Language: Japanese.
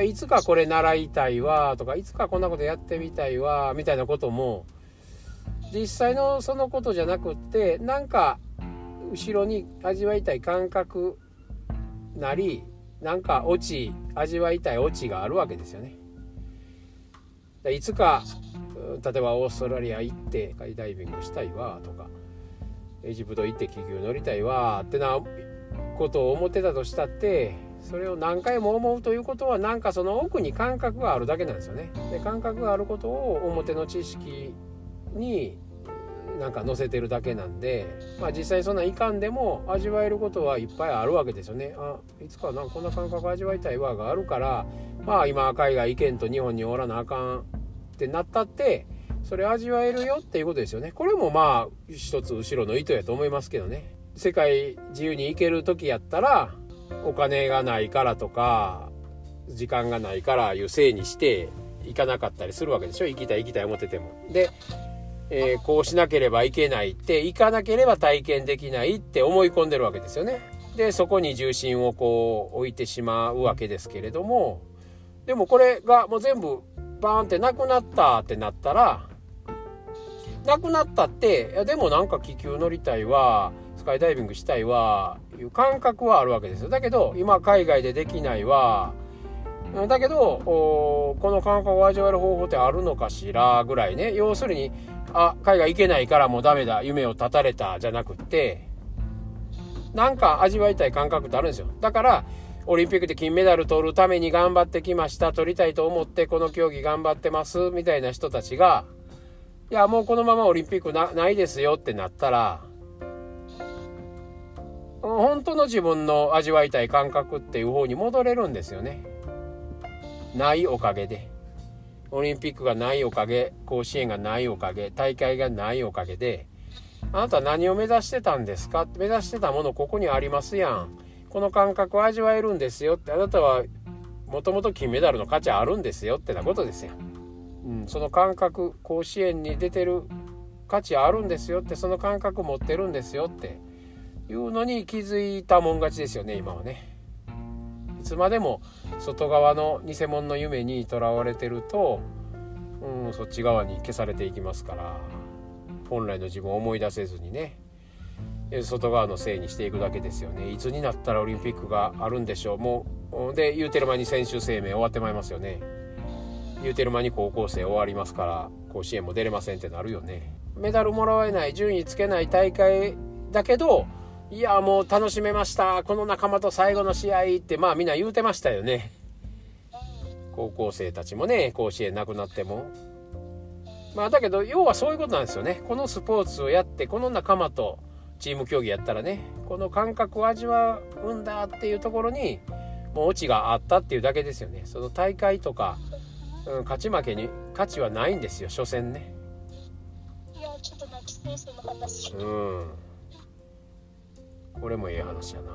いつかこれ習いたいわとかいつかこんなことやってみたいわみたいなことも実際のそのことじゃなくってなんか後ろに味わいたい感覚なりなんかオチ味わいたいオチがあるわけですよね。いつか例えばオーストラリア行ってスダイビングしたいわとかエジプト行って気球乗りたいわってなことを思ってたとしたってそれを何回も思うということはなんかその奥に感覚があるだけなんですよね。で感覚があることを表の知識になんか載せてるだけなんで、まあ、実際そんないかんでも味わえることはいっぱいあるわけですよね。あいつかなんかこんな感覚味わいたいわがあるからまあ今海外行けんと日本におらなあかんってなったってそれ味わえるよっていうことですよね。これもまあ一つ後ろの意図やと思いますけどね。世界自由に行ける時やったらお金がないからとか時間がないからいうせいにして行かなかったりするわけでしょ？行きたい行きたい思ってても。で、えー、こうしなければいけないって行かなければ体験できないって思い込んでるわけですよね。でそこに重心をこう置いてしまうわけですけれどもでもこれがもう全部バーンってなくなったってなったらなくなったっていやでもなんか気球乗りたいわスカイダイビングしたいわいう感覚はあるわけですよ。だけど今海外でできないわ。だけどこの感覚を味わえる方法ってあるのかしら？ぐらいね。要するにあ海外行けないからもうダメだ。夢を絶たれたじゃなくってなんか味わいたい感覚ってあるんですよ。だからオリンピックで金メダル取るために頑張ってきました。取りたいと思ってこの競技頑張ってます。みたいな人たちがいやもうこのままオリンピックないですよってなったら本当の自分の味わいたい感覚っていう方に戻れるんですよね。ないおかげで。オリンピックがないおかげ、甲子園がないおかげ、大会がないおかげで、あなた何を目指してたんですか？目指してたものここにありますやん。この感覚を味わえるんですよって、あなたはもともと金メダルの価値あるんですよってなことですよ。うん、その感覚、甲子園に出てる価値あるんですよって、その感覚持ってるんですよって。いうのに気づいたもん勝ちですよね今はね。いつまでも外側の偽物の夢にとらわれてると、うん、そっち側に消されていきますから本来の自分を思い出せずにね外側のせいにしていくだけですよね。いつになったらオリンピックがあるんでしょう。もうで言うてる間に選手生命終わってまいりますよね。言うてる間に高校生終わりますから甲子園も出れませんってなるよね。メダルもらえない順位つけない大会だけどいや、もう楽しめました。この仲間と最後の試合って、まあみんな言うてましたよね。高校生たちもね、甲子園なくなっても。まあだけど、要はそういうことなんですよね。このスポーツをやって、この仲間とチーム競技やったらね、この感覚を味わうんだっていうところに、もうオチがあったっていうだけですよね。その大会とか、うん、勝ち負けに価値はないんですよ、所詮ね。いや、ちょっと泣きそうその話。うん。これもええ話やな